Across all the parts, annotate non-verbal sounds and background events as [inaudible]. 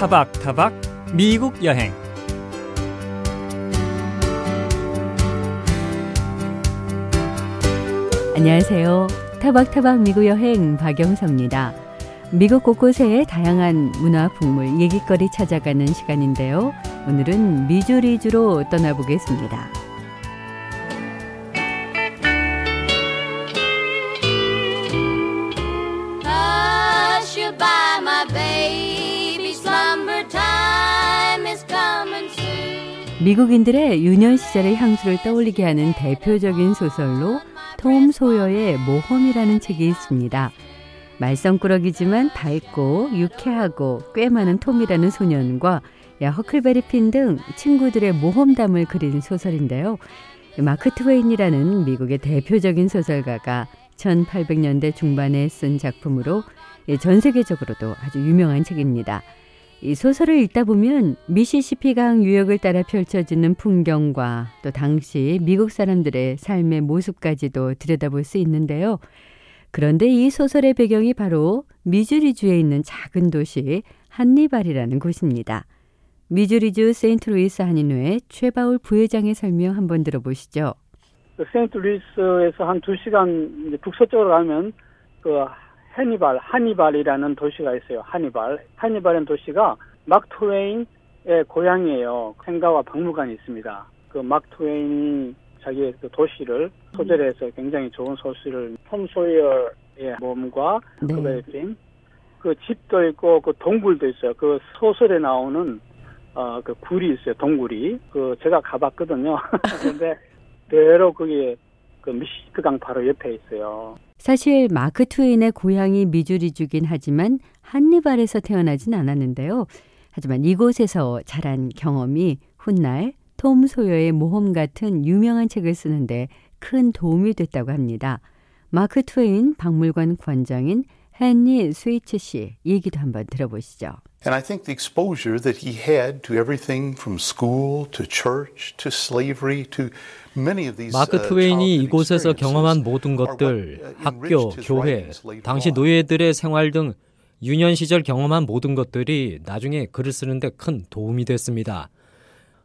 타박타박 미국 여행 안녕하세요. 타박타박 미국 여행 박영서입니다. 미국 곳곳의 다양한 문화 풍물 얘기거리 찾아가는 시간인데요. 오늘은 미주리주로 떠나보겠습니다. 미국인들의 유년 시절의 향수를 떠올리게 하는 대표적인 소설로 톰 소여의 모험이라는 책이 있습니다. 말썽꾸러기지만 밝고 유쾌하고 꽤 많은 톰이라는 소년과 야, 허클베리 핀 등 친구들의 모험담을 그린 소설인데요. 마크 트웨인이라는 미국의 대표적인 소설가가 1800년대 중반에 쓴 작품으로 예, 전 세계적으로도 아주 유명한 책입니다. 이 소설을 읽다 보면 미시시피강 유역을 따라 펼쳐지는 풍경과 또 당시 미국 사람들의 삶의 모습까지도 들여다볼 수 있는데요. 그런데 이 소설의 배경이 바로 미주리주에 있는 작은 도시 한니발이라는 곳입니다. 미주리주 세인트루이스 한인회 최바울 부회장의 설명 한번 들어보시죠. 그 세인트루이스에서 한두 시간 이제 북서쪽으로 가면 그 해니발, 하니발이라는 도시가 있어요. 하니발. 하니발이라는 도시가 막 트웨인의 고향이에요. 생가와 박물관이 있습니다. 그 막 트웨인이 자기의 그 도시를 소재해서 굉장히 좋은 소설을 톰 소이어의 몸과 네. 그베린 그 집도 있고 그 동굴도 있어요. 그 소설에 나오는 어 그 굴이 있어요. 동굴이 그 제가 가봤거든요. [laughs] 근데 [laughs] 그대로 거기 그 미시시피강 바로 옆에 있어요. 사실 마크 트웨인의 고향이 미주리주긴 하지만 한니발에서 태어나진 않았는데요. 하지만 이곳에서 자란 경험이 훗날 톰 소여의 모험 같은 유명한 책을 쓰는데 큰 도움이 됐다고 합니다. 마크 트웨인 박물관 관장인 헨리 스위츠 씨 얘기도 한번 들어보시죠. And I think the exposure that he had to everything from school to church to slavery to many of these 마크 uh, 트웨인이 이곳에서 경험한 모든 것들, uh, 학교, 교회, 당시. 노예들의 생활 등 유년 시절 경험한 모든 것들이 나중에 글을 쓰는데 큰 도움이 됐습니다.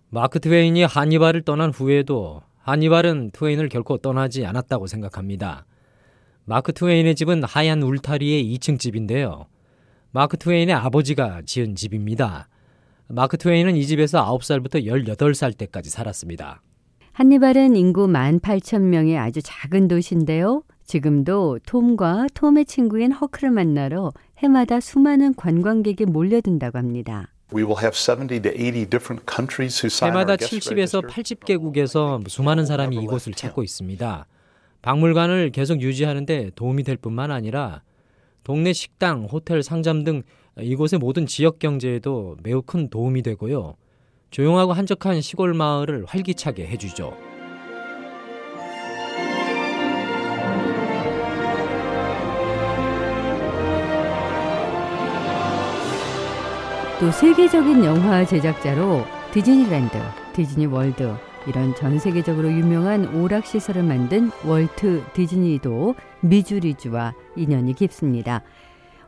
마크 트웨인이 하니발을 떠난 후에도 하니발은 트웨인을 결코 떠나지 않았다고 생각합니다. 마크 트웨인의 집은 하얀 울타리의 2층 집인데요. 마크 트웨인의 아버지가 지은 집입니다. 마크 트웨인은 이 집에서 9살부터 18살 때까지 살았습니다. 한니발은 인구 18,000명의 아주 작은 도시인데요. 지금도 톰과 톰의 친구인 허크를 만나러 해마다 수많은 관광객이 몰려든다고 합니다. We will have 70 to 80 different countries who sign 해마다 our guest 70에서 register. 80개국에서 수많은 사람이 이곳을 찾고 있습니다. 박물관을 계속 유지하는데 도움이 될 뿐만 아니라 동네 식당, 호텔, 상점 등 이곳의 모든 지역 경제에도 매우 큰 도움이 되고요. 조용하고 한적한 시골 마을을 활기차게 해주죠. 또 세계적인 영화 제작자로 디즈니랜드, 디즈니 월드 이런 전 세계적으로 유명한 오락 시설을 만든 월트 디즈니도 미주리주와 인연이 깊습니다.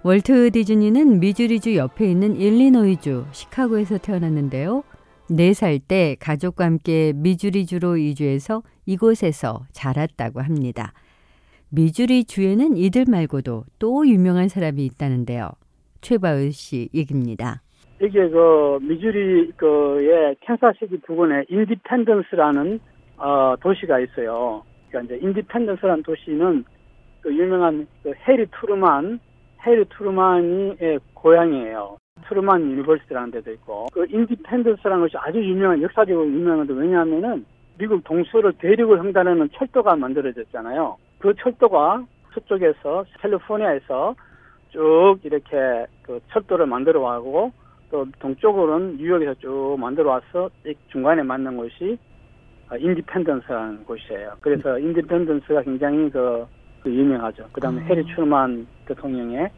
월트 디즈니는 미주리주 옆에 있는 일리노이주 시카고에서 태어났는데요. 4살 때 가족과 함께 미주리주로 이주해서 이곳에서 자랐다고 합니다. 미주리주에는 이들 말고도 또 유명한 사람이 있다는데요. 최바울 씨 얘기입니다. 이게 그 미주리 그의 캔자스시티 부근에 인디펜던스라는 어 도시가 있어요. 그러니까 이제 인디펜던스라는 도시는 그 유명한 그 해리 트루만 해리 트루만의 고향이에요. 트루만 University라는 데도 있고 그 인디펜던스라는 것이 아주 유명한 역사적으로 유명한데 왜냐하면은 미국 동서를 대륙을 횡단하는 철도가 만들어졌잖아요. 그 철도가 서쪽에서 캘리포니아에서 쭉 이렇게 그 철도를 만들어 가고 또 동쪽으로는 뉴욕에서 쭉 만들어 와서 이 중간에 맞는 곳이 아, 인디펜던스라는 곳이에요. 그래서 인디펜던스가 굉장히 그, 그 유명하죠. 그다음에 해리 트루만 대통령의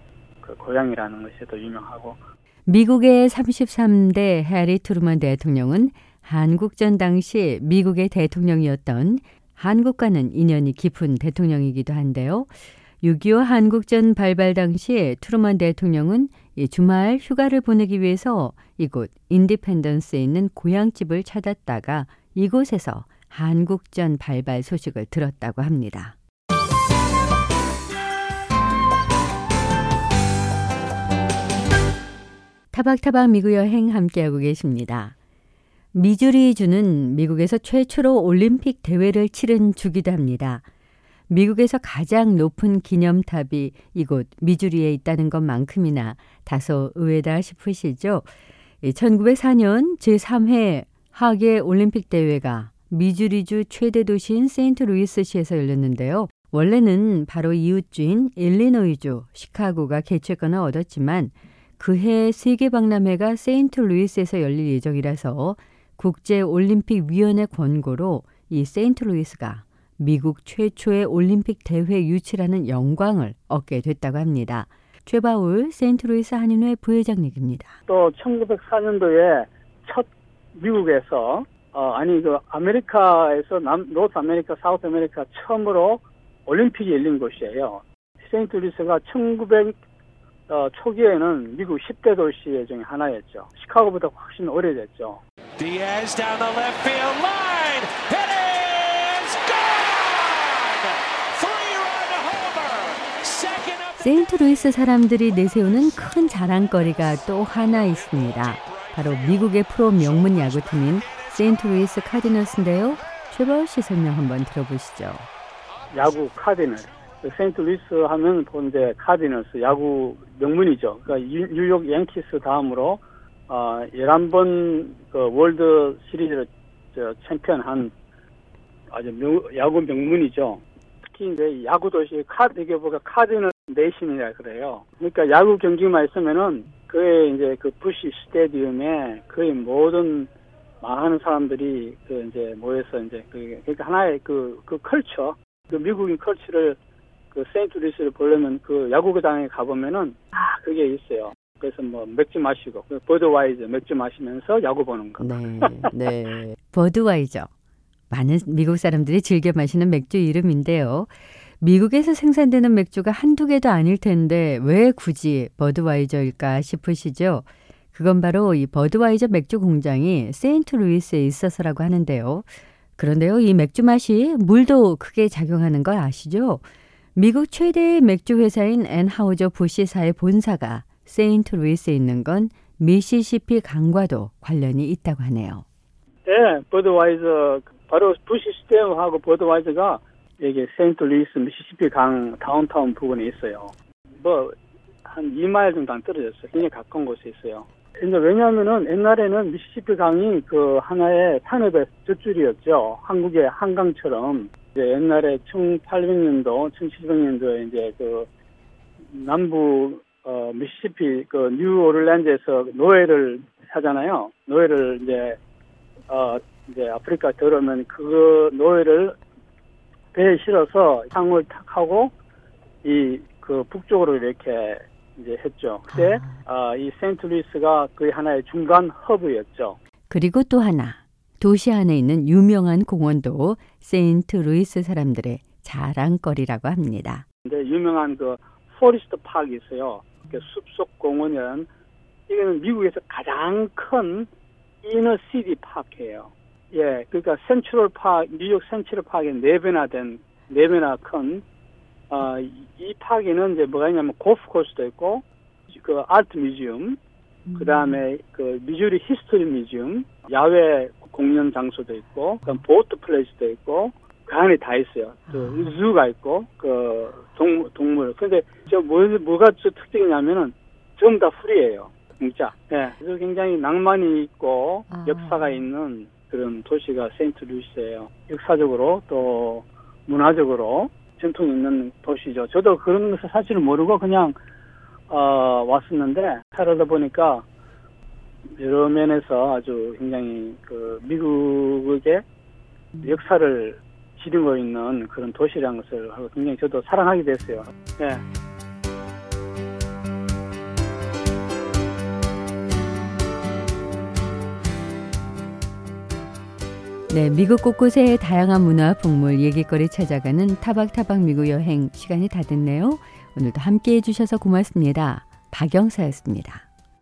그 고향이라는 것이 더 유명하고 미국의 33대 해리 트루먼 대통령은 한국전 당시 미국의 대통령이었던 한국과는 인연이 깊은 대통령이기도 한데요. 6.25 한국전 발발 당시 트루먼 대통령은 주말 휴가를 보내기 위해서 이곳 인디펜던스에 있는 고향집을 찾았다가 이곳에서 한국전 발발 소식을 들었다고 합니다. 타박타박 미국 여행 함께하고 계십니다. 미주리주는 미국에서 최초로 올림픽 대회를 치른 주기도 합니다. 미국에서 가장 높은 기념탑이 이곳 미주리에 있다는 것만큼이나 다소 의외다 싶으시죠? 1904년 제3회 하계 올림픽 대회가 미주리주 최대 도시인 세인트루이스시에서 열렸는데요. 원래는 바로 이웃주인 일리노이주 시카고가 개최권을 얻었지만 그해 세계 박람회가 세인트루이스에서 열릴 예정이라서 국제 올림픽 위원회 권고로 이 세인트루이스가 미국 최초의 올림픽 대회 유치라는 영광을 얻게 됐다고 합니다. 최바울 세인트루이스 한인회 부회장 얘기입니다. 또 1904년도에 첫 미국에서 어, 아니 그 아메리카에서 남 North America, South America 처음으로 올림픽이 열린 곳이에요. 세인트루이스가 1900 어, 초기에는 미국 10대 도시 중에 하나였죠. 시카고보다 훨씬 오래됐죠. Diaz down the left field line. 세인트루이스 사람들이 내세우는 큰 자랑거리가 또 하나 있습니다. 바로 미국의 프로 명문 야구팀인 세인트루이스 카디널스인데요. 최바울 씨 설명 한번 들어보시죠. 야구 카디널. 세인트루이스 하면 본제 카디널스 야구 명문이죠. 그러니까 뉴욕 양키스 다음으로 어 11번 그 월드 시리즈를 저 챔피언한 아주 명, 야구 명문이죠. 특히 이제 야구 도시 카드 이게 뭐가 Cardinal Nation이라 그래요. 그러니까 야구 경기만 있으면은 그의 이제 그 Busch Stadium에 거의 모든 많은 사람들이 그 이제 모여서 이제 그 그러니까 하나의 그그 그 culture 그 미국인 culture를 그 세인트루이스를 보려면 그 야구장에 가보면은 아 그게 있어요. 그래서 뭐 맥주 마시고 그 버드와이저 맥주 마시면서 야구 보는 거. 네, [laughs] 네. 버드와이저 많은 미국 사람들이 즐겨 마시는 맥주 이름인데요. 미국에서 생산되는 맥주가 한두 개도 아닐 텐데 왜 굳이 버드와이저일까 싶으시죠? 그건 바로 이 버드와이저 맥주 공장이 세인트 루이스에 있어서라고 하는데요. 그런데요, 이 맥주 맛이 물도 크게 작용하는 걸 아시죠? 미국 최대의 맥주 회사인 앤하우저 부시사의 본사가 세인트 루이스에 있는 건 미시시피 강과도 관련이 있다고 하네요. 네, 버드와이저 바로 Busch Stadium하고 버드와이저가 여기 세인트 루이스 미시시피 강 다운타운 부근에 있어요. 뭐 한 2마일 정도 안 떨어졌어요. 굉장히 가까운 곳에 있어요. 근데 왜냐하면은 옛날에는 미시시피 강이 그 하나의 산업의 젖줄이었죠. 한국의 한강처럼 이제 옛날에 1800년도, 1700년도에 이제 그 남부 어 미시시피 그 뉴올리언스에서 노예를 하잖아요. 노예를 이제 어 이제 아프리카 들어오면 그 노예를 배에 실어서 상을 탁 하고 이 그 북쪽으로 이렇게 이제 했죠. 그때 아. 어, 이 세인트루이스가 그 하나의 중간 허브였죠. 그리고 또 하나 도시 안에 있는 유명한 공원도 세인트루이스 사람들의 자랑거리라고 합니다. 근데 유명한 그 Forest Park 있어요. 그 숲속 공원은 이거는 미국에서 가장 큰 inner city park예요. 예, 그러니까 센트럴 파크, 뉴욕 센트럴 파크의 네 배나 된, 네 배나 큰, 어, 이 park에는 이제 뭐가 있냐면 골프 코스도 있고, 그 art museum, 그 다음에 그 Missouri History Museum, 야외 공연 장소도 있고, 그 boat place도 있고, 그 안에 다 있어요. 그 주가 있고, 그 동물, 동물. 근데 저 뭐, 뭐가 저 특징이냐면은 전부 다 풀이에요. 진짜. 예. 그래서 굉장히 낭만이 있고, 아. 역사가 있는 그런 도시가 세인트 루이스예요. 역사적으로 또 문화적으로 전통 있는 도시죠. 저도 그런 것을 사실은 모르고 그냥 어, 왔었는데 살아다 보니까 여러 면에서 아주 굉장히 그 미국의 역사를 지니고 있는 그런 도시라는 것을 굉장히 저도 사랑하게 됐어요. 네. 네, 미국 곳곳의 다양한 문화, 풍물, 얘기거리 찾아가는 타박타박 미국 여행 시간이 다 됐네요. 오늘도 함께 해주셔서 고맙습니다. 박영사였습니다.